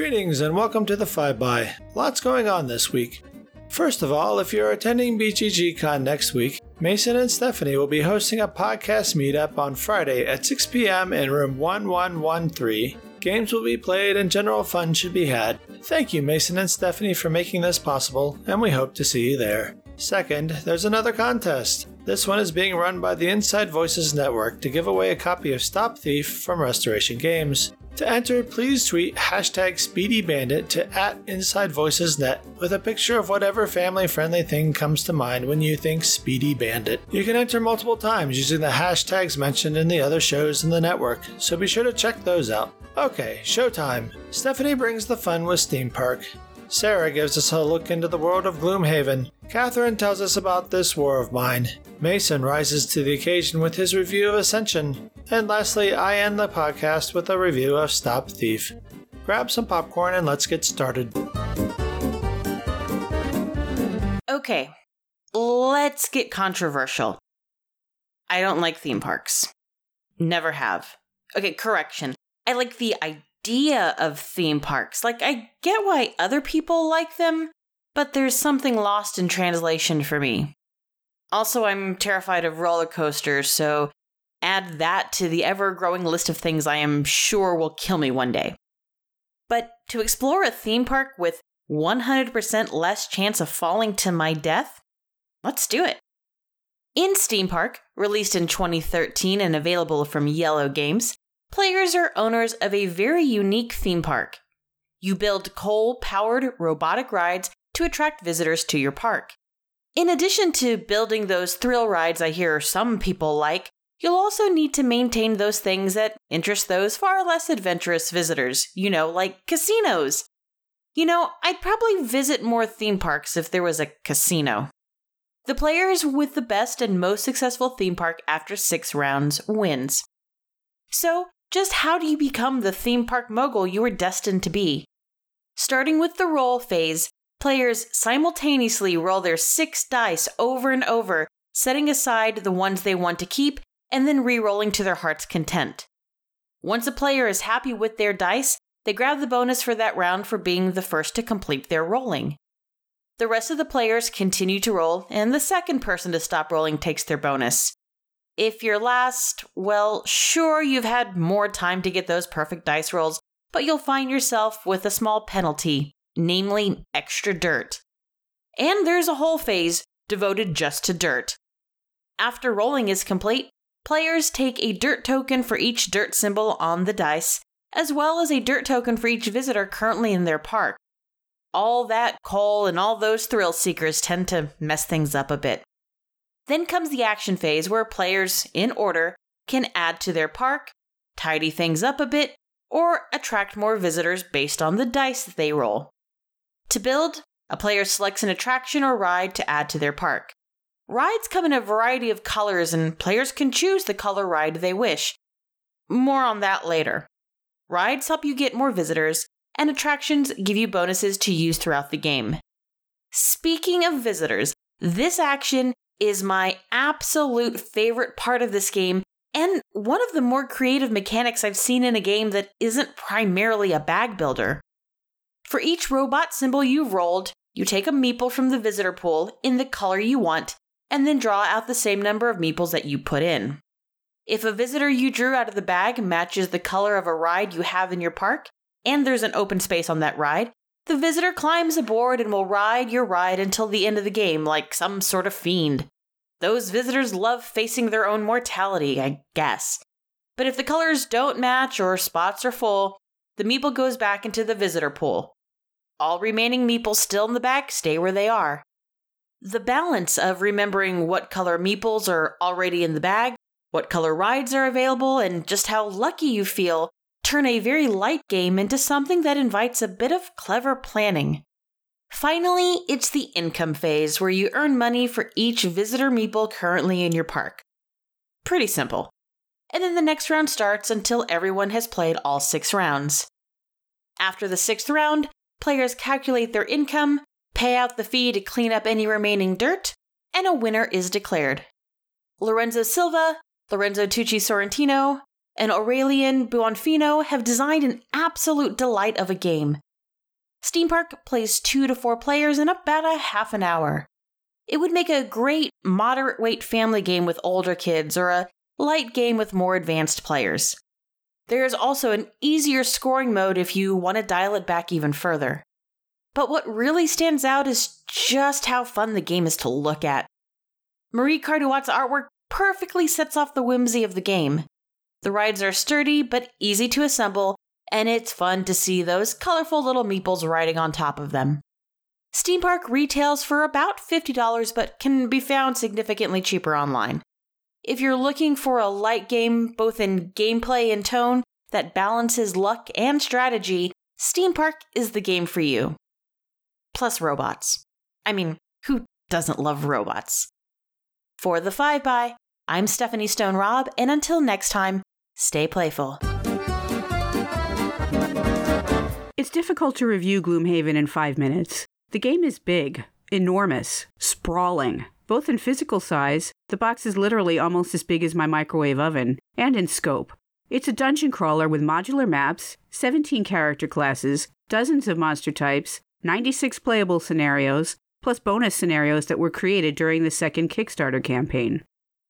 Greetings and welcome to the 5 by. Lots going on this week. First of all, if you're attending BGGCon next week, Mason and Stephanie will be hosting a podcast meetup on Friday at 6 p.m. in room 1113. Games will be played and general fun should be had. Thank you, Mason and Stephanie, for making this possible, and we hope to see you there. Second, there's another contest. This one is being run by the Inside Voices Network to give away a copy of Stop Thief from Restoration Games. To enter, please tweet hashtag SpeedyBandit to at Inside Voices Net with a picture of whatever family friendly thing comes to mind when you think Speedy Bandit. You can enter multiple times using the hashtags mentioned in the other shows in the network, so be sure to check those out. Okay, showtime. Stephanie brings the fun with Steam Park. Sarah gives us a look into the world of Gloomhaven. Kathryn tells us about this war of mine. Mason rises to the occasion with his review of Ascension. And lastly, I end the podcast with a review of Stop Thief. Grab some popcorn and let's get started. Okay, let's get controversial. I don't like theme parks. Never have. Okay, correction. I like the idea of theme parks. Like, I get why other people like them, but there's something lost in translation for me. Also, I'm terrified of roller coasters, so add that to the ever growing list of things I am sure will kill me one day. But to explore a theme park with 100% less chance of falling to my death? Let's do it. In Steam Park, released in 2013 and available from Yellow Games, players are owners of a very unique theme park. You build coal powered robotic rides to attract visitors to your park. In addition to building those thrill rides I hear some people like, you'll also need to maintain those things that interest those far less adventurous visitors, you know, like casinos. You know, I'd probably visit more theme parks if there was a casino. The players with the best and most successful theme park after six rounds wins. So, just how do you become the theme park mogul you were destined to be? Starting with the roll phase, players simultaneously roll their six dice over and over, setting aside the ones they want to keep and then re rolling to their heart's content. Once a player is happy with their dice, they grab the bonus for that round for being the first to complete their rolling. The rest of the players continue to roll, and the second person to stop rolling takes their bonus. If you're last, well, sure, you've had more time to get those perfect dice rolls, but you'll find yourself with a small penalty, namely extra dirt. And there's a whole phase devoted just to dirt. After rolling is complete, players take a dirt token for each dirt symbol on the dice, as well as a dirt token for each visitor currently in their park. All that coal and all those thrill seekers tend to mess things up a bit. Then comes the action phase where players, in order, can add to their park, tidy things up a bit, or attract more visitors based on the dice that they roll. To build, a player selects an attraction or ride to add to their park. Rides come in a variety of colors, and players can choose the color ride they wish. More on that later. Rides help you get more visitors, and attractions give you bonuses to use throughout the game. Speaking of visitors, this action is my absolute favorite part of this game and one of the more creative mechanics I've seen in a game that isn't primarily a bag builder. For each robot symbol you've rolled, you take a meeple from the visitor pool in the color you want, and then draw out the same number of meeples that you put in. If a visitor you drew out of the bag matches the color of a ride you have in your park, and there's an open space on that ride, the visitor climbs aboard and will ride your ride until the end of the game like some sort of fiend. Those visitors love facing their own mortality, I guess. But if the colors don't match or spots are full, the meeple goes back into the visitor pool. All remaining meeples still in the bag stay where they are. The balance of remembering what color meeples are already in the bag, what color rides are available, and just how lucky you feel turn a very light game into something that invites a bit of clever planning. Finally, it's the income phase where you earn money for each visitor meeple currently in your park. Pretty simple. And then the next round starts until everyone has played all six rounds. After the sixth round, players calculate their income, pay out the fee to clean up any remaining dirt, and a winner is declared. Lorenzo Silva, Lorenzo Tucci Sorrentino, and Aurelian Buonfino have designed an absolute delight of a game Steam Park plays two to four players in about a half an hour. It would make a great moderate weight family game with older kids or a light game with more advanced players. There is also an easier scoring mode if you want to dial it back even further. But what really stands out is just how fun the game is to look at. Marie Cardouat's artwork perfectly sets off the whimsy of the game. The rides are sturdy but easy to assemble, and it's fun to see those colorful little meeples riding on top of them. Steam Park retails for about $50 but can be found significantly cheaper online. If you're looking for a light game, both in gameplay and tone, that balances luck and strategy, Steam Park is the game for you. Plus robots. I mean, who doesn't love robots? For the 5 by, I'm Stephanie Stone Robb, and until next time, stay playful. It's difficult to review Gloomhaven in five minutes. The game is big, enormous, sprawling, both in physical size, the box is literally almost as big as my microwave oven, and in scope. It's a dungeon crawler with modular maps, 17 character classes, dozens of monster types, 96 playable scenarios, plus bonus scenarios that were created during the second Kickstarter campaign.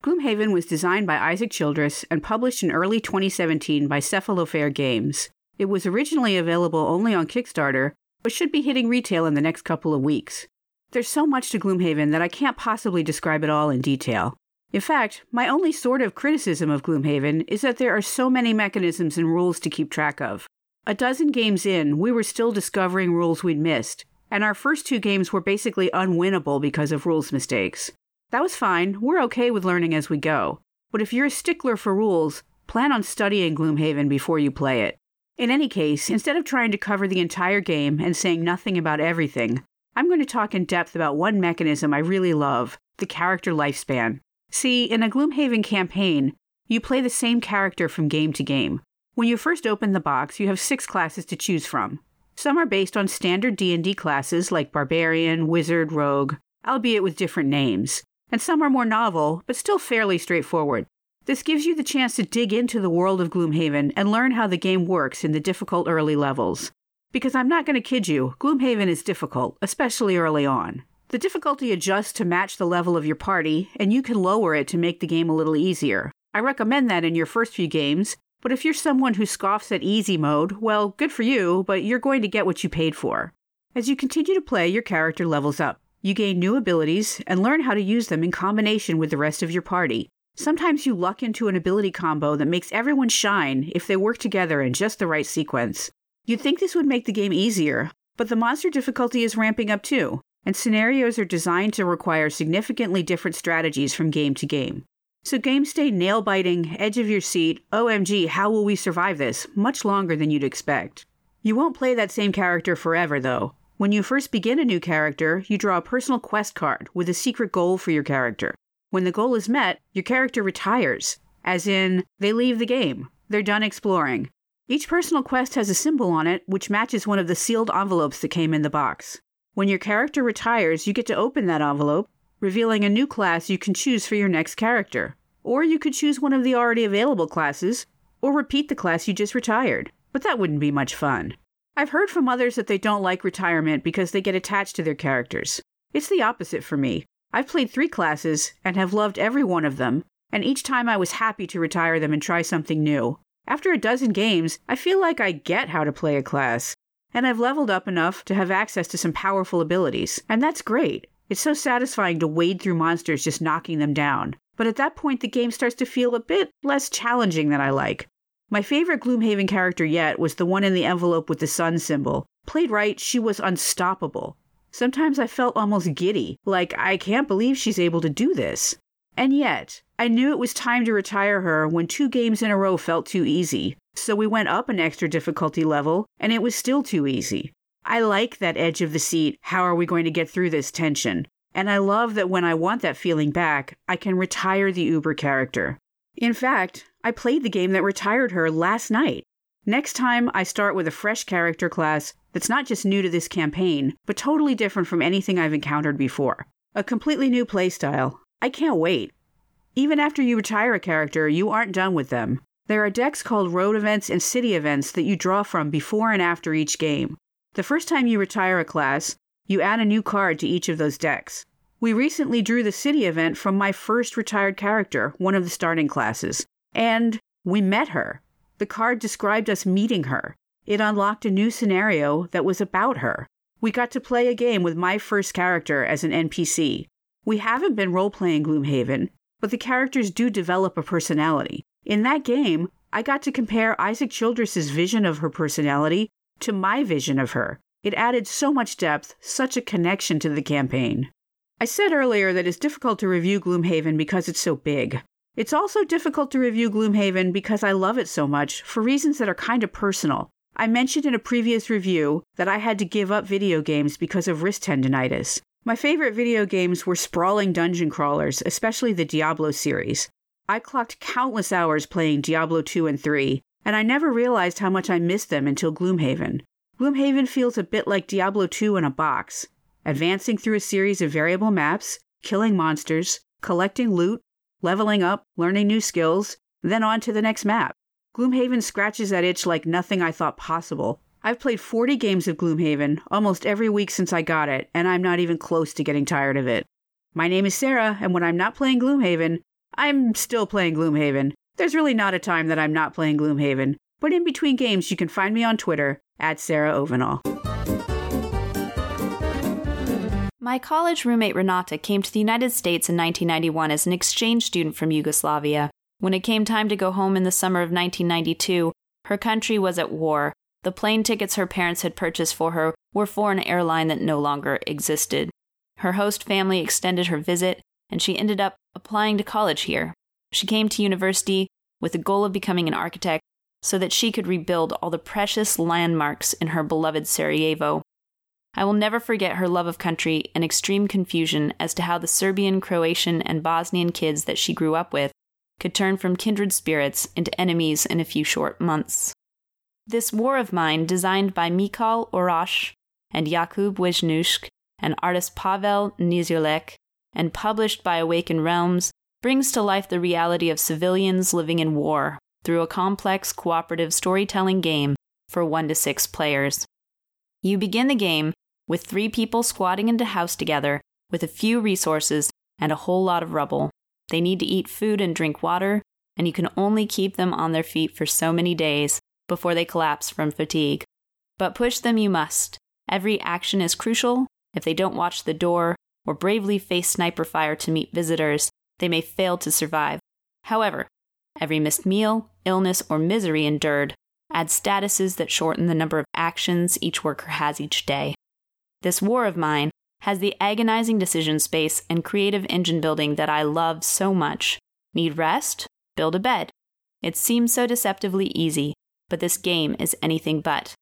Gloomhaven was designed by Isaac Childress and published in early 2017 by Cephalofair Games. It was originally available only on Kickstarter, but should be hitting retail in the next couple of weeks. There's so much to Gloomhaven that I can't possibly describe it all in detail. In fact, my only sort of criticism of Gloomhaven is that there are so many mechanisms and rules to keep track of. A dozen games in, we were still discovering rules we'd missed, and our first two games were basically unwinnable because of rules mistakes. That was fine, we're okay with learning as we go. But if you're a stickler for rules, plan on studying Gloomhaven before you play it. In any case, instead of trying to cover the entire game and saying nothing about everything, I'm going to talk in depth about one mechanism I really love the character lifespan. See, in a Gloomhaven campaign, you play the same character from game to game. When you first open the box, you have six classes to choose from. Some are based on standard D&D classes like barbarian, wizard, rogue, albeit with different names, and some are more novel, but still fairly straightforward. This gives you the chance to dig into the world of Gloomhaven and learn how the game works in the difficult early levels. Because I'm not going to kid you, Gloomhaven is difficult, especially early on. The difficulty adjusts to match the level of your party, and you can lower it to make the game a little easier. I recommend that in your first few games, but if you're someone who scoffs at easy mode, well, good for you, but you're going to get what you paid for. As you continue to play, your character levels up. You gain new abilities and learn how to use them in combination with the rest of your party. Sometimes you luck into an ability combo that makes everyone shine if they work together in just the right sequence. You'd think this would make the game easier, but the monster difficulty is ramping up too, and scenarios are designed to require significantly different strategies from game to game. So games stay nail biting, edge of your seat, OMG, how will we survive this, much longer than you'd expect. You won't play that same character forever, though. When you first begin a new character, you draw a personal quest card with a secret goal for your character. When the goal is met, your character retires, as in, they leave the game. They're done exploring. Each personal quest has a symbol on it which matches one of the sealed envelopes that came in the box. When your character retires, you get to open that envelope revealing a new class you can choose for your next character. Or you could choose one of the already available classes, or repeat the class you just retired. But that wouldn't be much fun. I've heard from others that they don't like retirement because they get attached to their characters. It's the opposite for me. I've played three classes and have loved every one of them, and each time I was happy to retire them and try something new. After a dozen games, I feel like I get how to play a class, and I've leveled up enough to have access to some powerful abilities, and that's great. It's so satisfying to wade through monsters just knocking them down. But at that point, the game starts to feel a bit less challenging than I like. My favorite Gloomhaven character yet was the one in the envelope with the sun symbol. Played right, she was unstoppable. Sometimes I felt almost giddy, like I can't believe she's able to do this. And yet, I knew it was time to retire her when two games in a row felt too easy. So we went up an extra difficulty level, and it was still too easy. I like that edge of the seat. How are we going to get through this tension? And I love that when I want that feeling back, I can retire the Uber character. In fact, I played the game that retired her last night. Next time, I start with a fresh character class that's not just new to this campaign, but totally different from anything I've encountered before. A completely new playstyle. I can't wait. Even after you retire a character, you aren't done with them. There are decks called road events and city events that you draw from before and after each game. The first time you retire a class, you add a new card to each of those decks. We recently drew the city event from my first retired character, one of the starting classes, and we met her. The card described us meeting her. It unlocked a new scenario that was about her. We got to play a game with my first character as an NPC. We haven't been role playing Gloomhaven, but the characters do develop a personality. In that game, I got to compare Isaac Childress's vision of her personality to my vision of her. It added so much depth, such a connection to the campaign. I said earlier that it's difficult to review Gloomhaven because it's so big. It's also difficult to review Gloomhaven because I love it so much for reasons that are kind of personal. I mentioned in a previous review that I had to give up video games because of wrist tendonitis. My favorite video games were sprawling dungeon crawlers, especially the Diablo series. I clocked countless hours playing Diablo 2 and 3, and I never realized how much I missed them until Gloomhaven. Gloomhaven feels a bit like Diablo 2 in a box, advancing through a series of variable maps, killing monsters, collecting loot, leveling up, learning new skills, then on to the next map. Gloomhaven scratches that itch like nothing I thought possible. I've played 40 games of Gloomhaven almost every week since I got it, and I'm not even close to getting tired of it. My name is Sarah, and when I'm not playing Gloomhaven, I'm still playing Gloomhaven. There's really not a time that I'm not playing Gloomhaven, but in between games, you can find me on Twitter at Sarah Ovenall. My college roommate Renata came to the United States in 1991 as an exchange student from Yugoslavia. When it came time to go home in the summer of 1992, her country was at war. The plane tickets her parents had purchased for her were for an airline that no longer existed. Her host family extended her visit, and she ended up applying to college here. She came to university with the goal of becoming an architect so that she could rebuild all the precious landmarks in her beloved Sarajevo. I will never forget her love of country and extreme confusion as to how the Serbian, Croatian, and Bosnian kids that she grew up with could turn from kindred spirits into enemies in a few short months. This war of mine, designed by Mikhail Oracz and Jakub Wisniewski and artist Pavel Nizirlek, and published by Awaken Realms, brings to life the reality of civilians living in war through a complex cooperative storytelling game for 1 to 6 players. You begin the game with three people squatting into house together with a few resources and a whole lot of rubble. They need to eat food and drink water, and you can only keep them on their feet for so many days before they collapse from fatigue. But push them you must. Every action is crucial. If they don't watch the door or bravely face sniper fire to meet visitors, they may fail to survive. However, every missed meal, illness, or misery endured adds statuses that shorten the number of actions each worker has each day. This war of mine has the agonizing decision space and creative engine building that I love so much. Need rest? Build a bed. It seems so deceptively easy, but this game is anything but.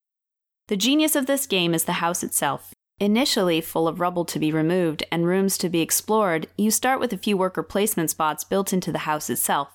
The genius of this game is the house itself. Initially full of rubble to be removed and rooms to be explored, you start with a few worker placement spots built into the house itself.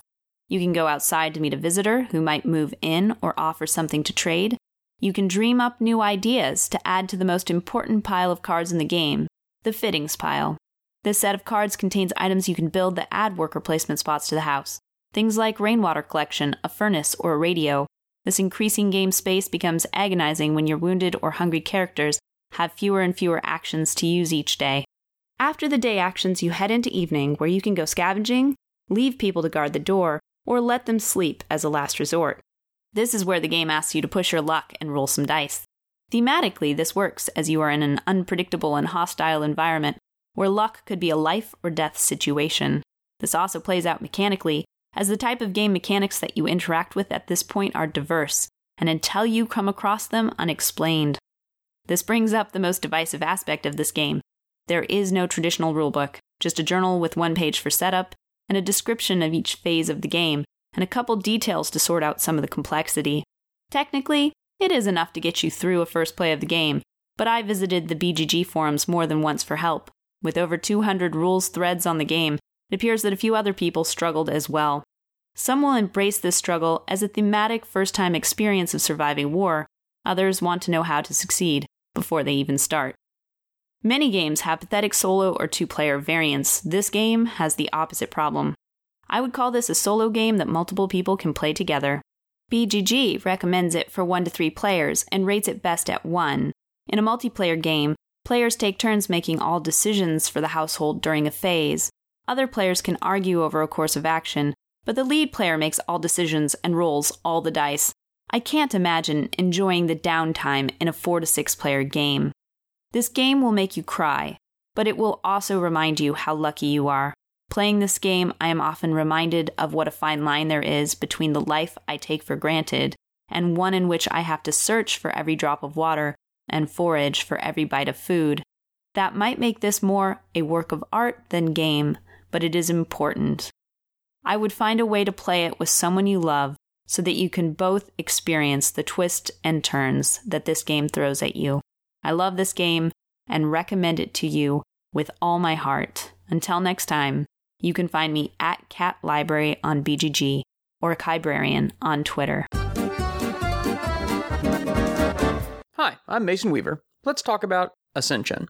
You can go outside to meet a visitor who might move in or offer something to trade, you can dream up new ideas to add to the most important pile of cards in the game, the fittings pile. This set of cards contains items you can build that add worker placement spots to the house. Things like rainwater collection, a furnace, or a radio. This increasing game space becomes agonizing when your wounded or hungry characters have fewer and fewer actions to use each day. After the day actions, you head into evening where you can go scavenging, leave people to guard the door, or let them sleep as a last resort. This is where the game asks you to push your luck and roll some dice. Thematically, this works as you are in an unpredictable and hostile environment where luck could be a life or death situation. This also plays out mechanically, as the type of game mechanics that you interact with at this point are diverse, and until you come across them, unexplained. This brings up the most divisive aspect of this game. There is no traditional rulebook, just a journal with one page for setup and a description of each phase of the game, and a couple details to sort out some of the complexity. Technically, it is enough to get you through a first play of the game, but I visited the BGG forums more than once for help. With over 200 rules threads on the game, it appears that a few other people struggled as well. Some will embrace this struggle as a thematic first time experience of surviving war, others want to know how to succeed before they even start. Many games have pathetic solo or two player variants. This game has the opposite problem. I would call this a solo game that multiple people can play together. BGG recommends it for 1 to 3 players and rates it best at 1. In a multiplayer game, players take turns making all decisions for the household during a phase. Other players can argue over a course of action, but the lead player makes all decisions and rolls all the dice. I can't imagine enjoying the downtime in a 4 to 6 player game. This game will make you cry, but it will also remind you how lucky you are. Playing this game, I am often reminded of what a fine line there is between the life I take for granted and one in which I have to search for every drop of water and forage for every bite of food. That might make this more a work of art than game, but it is important. I would find a way to play it with someone you love so that you can both experience the twists and turns that this game throws at you. I love this game and recommend it to you with all my heart. Until next time, you can find me at Cat Library on BGG or Kybrarian on Twitter. Hi, I'm Mason Weaver. Let's talk about Ascension.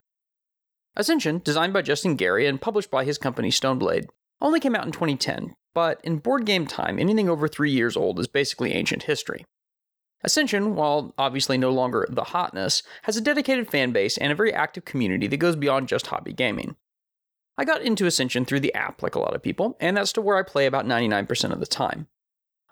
Ascension, designed by Justin Gary and published by his company Stoneblade, only came out in 2010, but in board game time, anything over three years old is basically ancient history. Ascension, while obviously no longer the hotness, has a dedicated fan base and a very active community that goes beyond just hobby gaming. I got into Ascension through the app, like a lot of people, and that's to where I play about 99% of the time.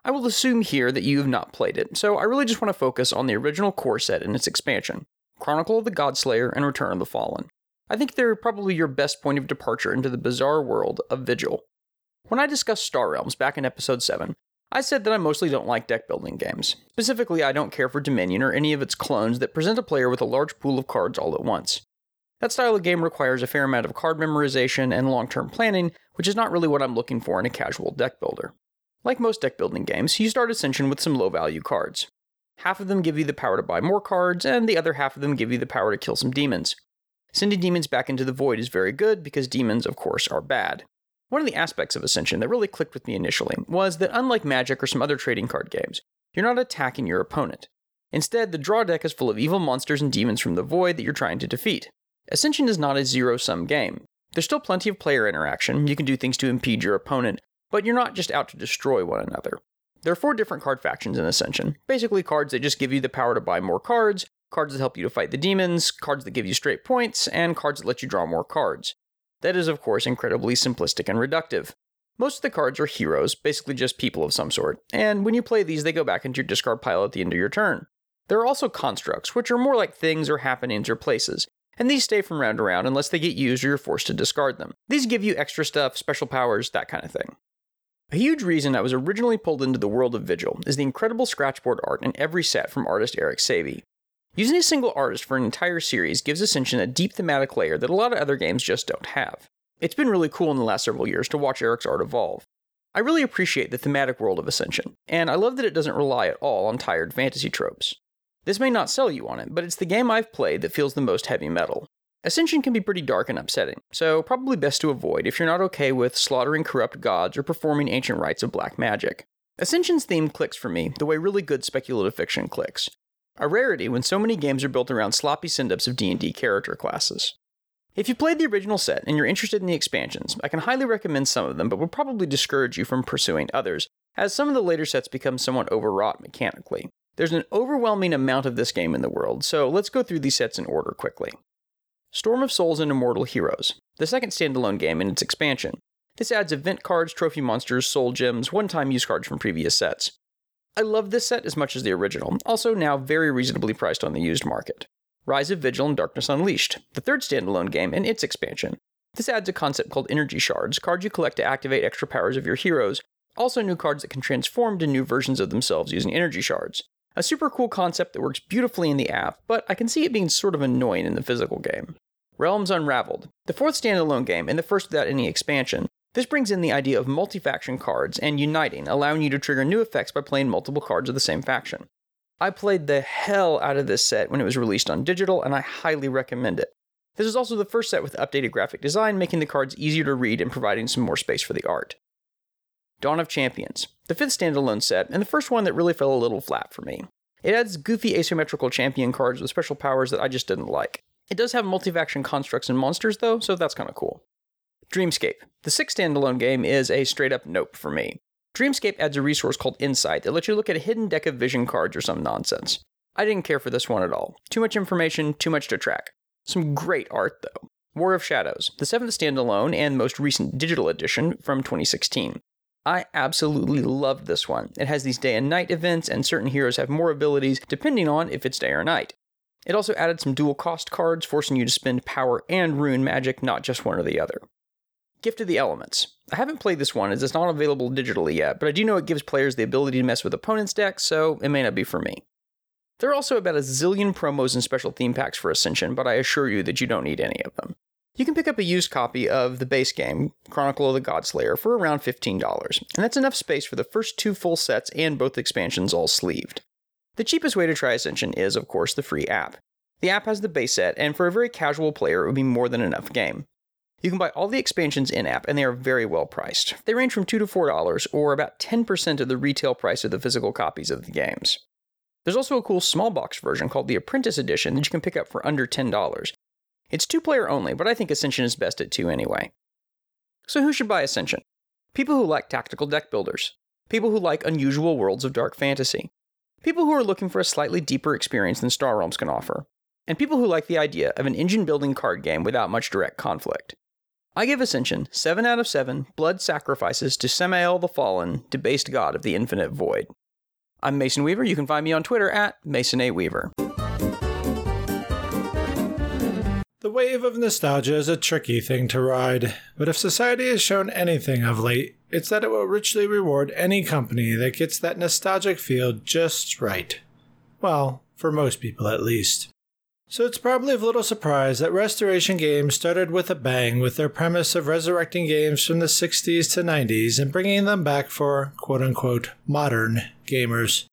I will assume here that you have not played it, so I really just want to focus on the original core set and its expansion Chronicle of the Godslayer and Return of the Fallen. I think they're probably your best point of departure into the bizarre world of Vigil. When I discussed Star Realms back in episode 7, I said that I mostly don't like deck building games. Specifically, I don't care for Dominion or any of its clones that present a player with a large pool of cards all at once. That style of game requires a fair amount of card memorization and long term planning, which is not really what I'm looking for in a casual deck builder. Like most deck building games, you start Ascension with some low value cards. Half of them give you the power to buy more cards, and the other half of them give you the power to kill some demons. Sending demons back into the void is very good because demons, of course, are bad. One of the aspects of Ascension that really clicked with me initially was that unlike Magic or some other trading card games, you're not attacking your opponent. Instead, the draw deck is full of evil monsters and demons from the void that you're trying to defeat. Ascension is not a zero sum game. There's still plenty of player interaction, you can do things to impede your opponent, but you're not just out to destroy one another. There are four different card factions in Ascension. Basically, cards that just give you the power to buy more cards, cards that help you to fight the demons, cards that give you straight points, and cards that let you draw more cards. That is, of course, incredibly simplistic and reductive. Most of the cards are heroes, basically just people of some sort, and when you play these, they go back into your discard pile at the end of your turn. There are also constructs, which are more like things or happenings or places, and these stay from round to round unless they get used or you're forced to discard them. These give you extra stuff, special powers, that kind of thing. A huge reason I was originally pulled into the world of Vigil is the incredible scratchboard art in every set from artist Eric Sabee. Using a single artist for an entire series gives Ascension a deep thematic layer that a lot of other games just don't have. It's been really cool in the last several years to watch Eric's art evolve. I really appreciate the thematic world of Ascension, and I love that it doesn't rely at all on tired fantasy tropes. This may not sell you on it, but it's the game I've played that feels the most heavy metal. Ascension can be pretty dark and upsetting, so probably best to avoid if you're not okay with slaughtering corrupt gods or performing ancient rites of black magic. Ascension's theme clicks for me the way really good speculative fiction clicks. A rarity when so many games are built around sloppy send-ups of D&D character classes. If you played the original set and you're interested in the expansions, I can highly recommend some of them, but would probably discourage you from pursuing others, as some of the later sets become somewhat overwrought mechanically. There's an overwhelming amount of this game in the world, so let's go through these sets in order quickly. Storm of Souls and Immortal Heroes, the second standalone game in its expansion. This adds event cards, trophy monsters, soul gems, one time use cards from previous sets. I love this set as much as the original, also now very reasonably priced on the used market. Rise of Vigil and Darkness Unleashed, the third standalone game and its expansion. This adds a concept called energy shards, cards you collect to activate extra powers of your heroes, also new cards that can transform to new versions of themselves using energy shards. A super cool concept that works beautifully in the app, but I can see it being sort of annoying in the physical game. Realms Unraveled, the fourth standalone game and the first without any expansion. This brings in the idea of multi faction cards and uniting, allowing you to trigger new effects by playing multiple cards of the same faction. I played the hell out of this set when it was released on digital, and I highly recommend it. This is also the first set with updated graphic design, making the cards easier to read and providing some more space for the art. Dawn of Champions, the fifth standalone set, and the first one that really fell a little flat for me. It adds goofy asymmetrical champion cards with special powers that I just didn't like. It does have multi-faction constructs and monsters though, so that's kind of cool. Dreamscape. The sixth standalone game is a straight up nope for me. Dreamscape adds a resource called Insight that lets you look at a hidden deck of vision cards or some nonsense. I didn't care for this one at all. Too much information, too much to track. Some great art, though. War of Shadows, the seventh standalone and most recent digital edition from 2016. I absolutely loved this one. It has these day and night events, and certain heroes have more abilities depending on if it's day or night. It also added some dual cost cards, forcing you to spend power and rune magic, not just one or the other. Gift of the Elements. I haven't played this one as it's not available digitally yet, but I do know it gives players the ability to mess with opponents' decks, so it may not be for me. There are also about a zillion promos and special theme packs for Ascension, but I assure you that you don't need any of them. You can pick up a used copy of the base game, Chronicle of the Godslayer, for around $15, and that's enough space for the first two full sets and both expansions all sleeved. The cheapest way to try Ascension is, of course, the free app. The app has the base set, and for a very casual player, it would be more than enough game. You can buy all the expansions in app, and they are very well priced. They range from 2 to $4, or about 10% of the retail price of the physical copies of the games. There's also a cool small box version called the Apprentice Edition that you can pick up for under $10. It's two player only, but I think Ascension is best at two anyway. So, who should buy Ascension? People who like tactical deck builders, people who like unusual worlds of dark fantasy, people who are looking for a slightly deeper experience than Star Realms can offer, and people who like the idea of an engine building card game without much direct conflict. I give Ascension 7 out of 7 blood sacrifices to Samael the Fallen, debased god of the infinite void. I'm Mason Weaver. You can find me on Twitter at Mason A. Weaver. The wave of nostalgia is a tricky thing to ride, but if society has shown anything of late, it's that it will richly reward any company that gets that nostalgic feel just right. Well, for most people at least. So it's probably of little surprise that Restoration Games started with a bang with their premise of resurrecting games from the 60s to 90s and bringing them back for quote unquote modern gamers.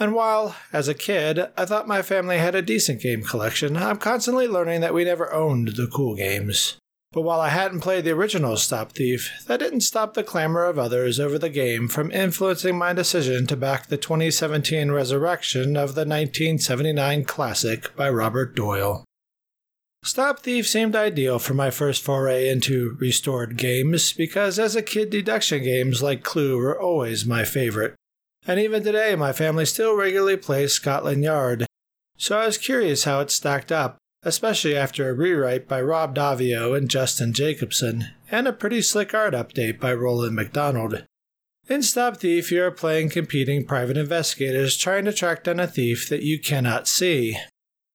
And while, as a kid, I thought my family had a decent game collection, I'm constantly learning that we never owned the cool games. But while I hadn't played the original Stop Thief, that didn't stop the clamor of others over the game from influencing my decision to back the 2017 resurrection of the 1979 classic by Robert Doyle. Stop Thief seemed ideal for my first foray into restored games because as a kid, deduction games like Clue were always my favorite. And even today, my family still regularly plays Scotland Yard. So I was curious how it stacked up especially after a rewrite by Rob Daviau and Justin Jacobson, and a pretty slick art update by Roland MacDonald. In Stop Thief, you are playing competing private investigators trying to track down a thief that you cannot see.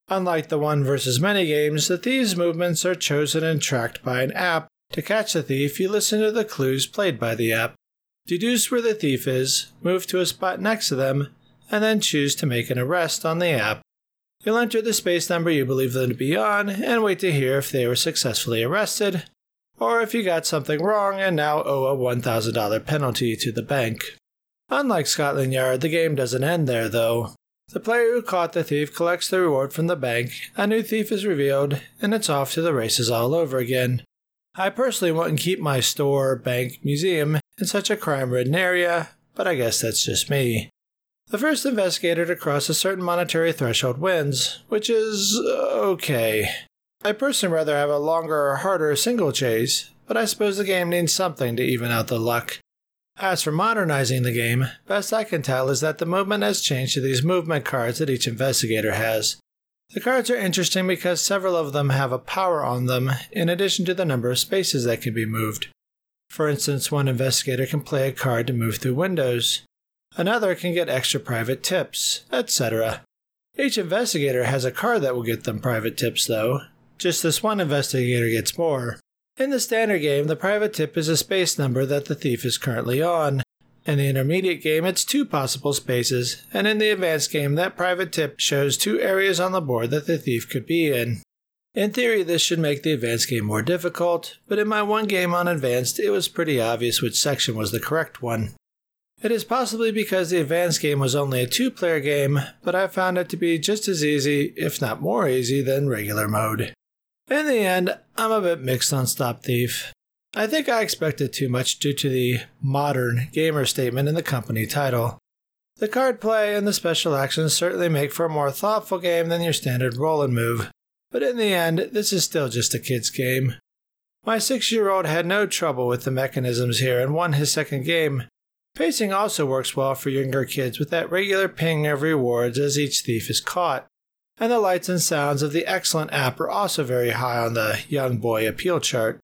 Unlike the one versus many games, the thieves' movements are chosen and tracked by an app. To catch the thief, you listen to the clues played by the app. Deduce where the thief is, move to a spot next to them, and then choose to make an arrest on the app. You'll enter the space number you believe them to be on and wait to hear if they were successfully arrested, or if you got something wrong and now owe a $1,000 penalty to the bank. Unlike Scotland Yard, the game doesn't end there, though. The player who caught the thief collects the reward from the bank, a new thief is revealed, and it's off to the races all over again. I personally wouldn't keep my store, bank, museum in such a crime ridden area, but I guess that's just me. The first investigator to cross a certain monetary threshold wins, which is uh, okay. I personally rather have a longer or harder single chase, but I suppose the game needs something to even out the luck. As for modernizing the game, best I can tell is that the movement has changed to these movement cards that each investigator has. The cards are interesting because several of them have a power on them, in addition to the number of spaces that can be moved. For instance, one investigator can play a card to move through windows. Another can get extra private tips, etc. Each investigator has a card that will get them private tips, though. Just this one investigator gets more. In the standard game, the private tip is a space number that the thief is currently on. In the intermediate game, it's two possible spaces, and in the advanced game, that private tip shows two areas on the board that the thief could be in. In theory, this should make the advanced game more difficult, but in my one game on advanced, it was pretty obvious which section was the correct one. It is possibly because the advanced game was only a two player game, but I found it to be just as easy, if not more easy, than regular mode. In the end, I'm a bit mixed on Stop Thief. I think I expected too much due to the modern gamer statement in the company title. The card play and the special actions certainly make for a more thoughtful game than your standard roll and move, but in the end, this is still just a kid's game. My six year old had no trouble with the mechanisms here and won his second game, Pacing also works well for younger kids with that regular ping of rewards as each thief is caught. And the lights and sounds of the excellent app are also very high on the young boy appeal chart.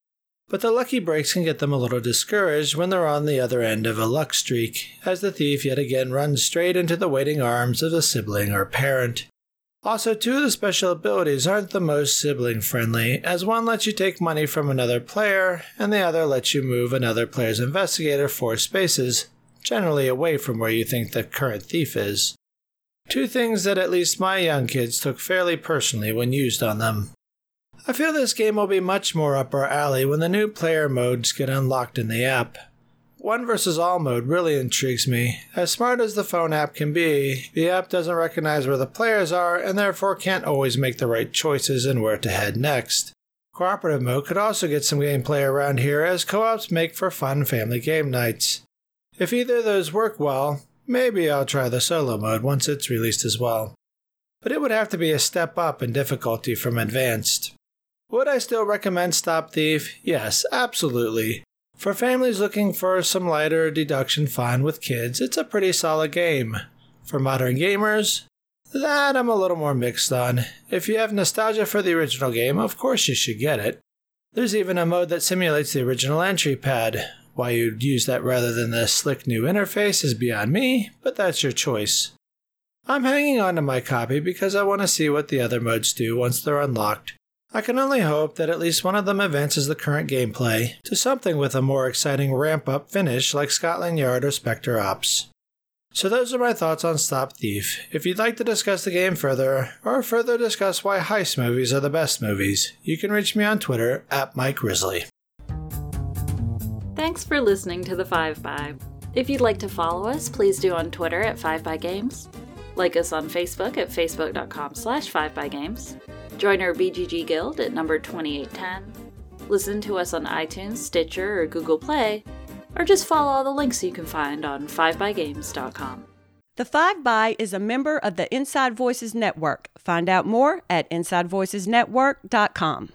But the lucky breaks can get them a little discouraged when they're on the other end of a luck streak, as the thief yet again runs straight into the waiting arms of a sibling or parent. Also, two of the special abilities aren't the most sibling friendly, as one lets you take money from another player, and the other lets you move another player's investigator four spaces, generally away from where you think the current thief is. Two things that at least my young kids took fairly personally when used on them. I feel this game will be much more up our alley when the new player modes get unlocked in the app. One versus all mode really intrigues me. As smart as the phone app can be, the app doesn't recognize where the players are and therefore can't always make the right choices and where to head next. Cooperative mode could also get some gameplay around here as co ops make for fun family game nights. If either of those work well, maybe I'll try the solo mode once it's released as well. But it would have to be a step up in difficulty from advanced. Would I still recommend Stop Thief? Yes, absolutely. For families looking for some lighter deduction fun with kids, it's a pretty solid game. For modern gamers, that I'm a little more mixed on. If you have nostalgia for the original game, of course you should get it. There's even a mode that simulates the original entry pad. Why you'd use that rather than the slick new interface is beyond me, but that's your choice. I'm hanging on to my copy because I want to see what the other modes do once they're unlocked, I can only hope that at least one of them advances the current gameplay to something with a more exciting ramp up finish like Scotland Yard or Specter Ops. So, those are my thoughts on Stop Thief. If you'd like to discuss the game further, or further discuss why heist movies are the best movies, you can reach me on Twitter at Mike Risley. Thanks for listening to the 5 by. If you'd like to follow us, please do on Twitter at 5 by Games. Like us on Facebook at facebook.com slash 5 by Games Join our BGG Guild at number 2810. Listen to us on iTunes, Stitcher, or Google Play, or just follow all the links you can find on 5bygames.com. The 5 by is a member of the Inside Voices Network. Find out more at InsideVoicesNetwork.com.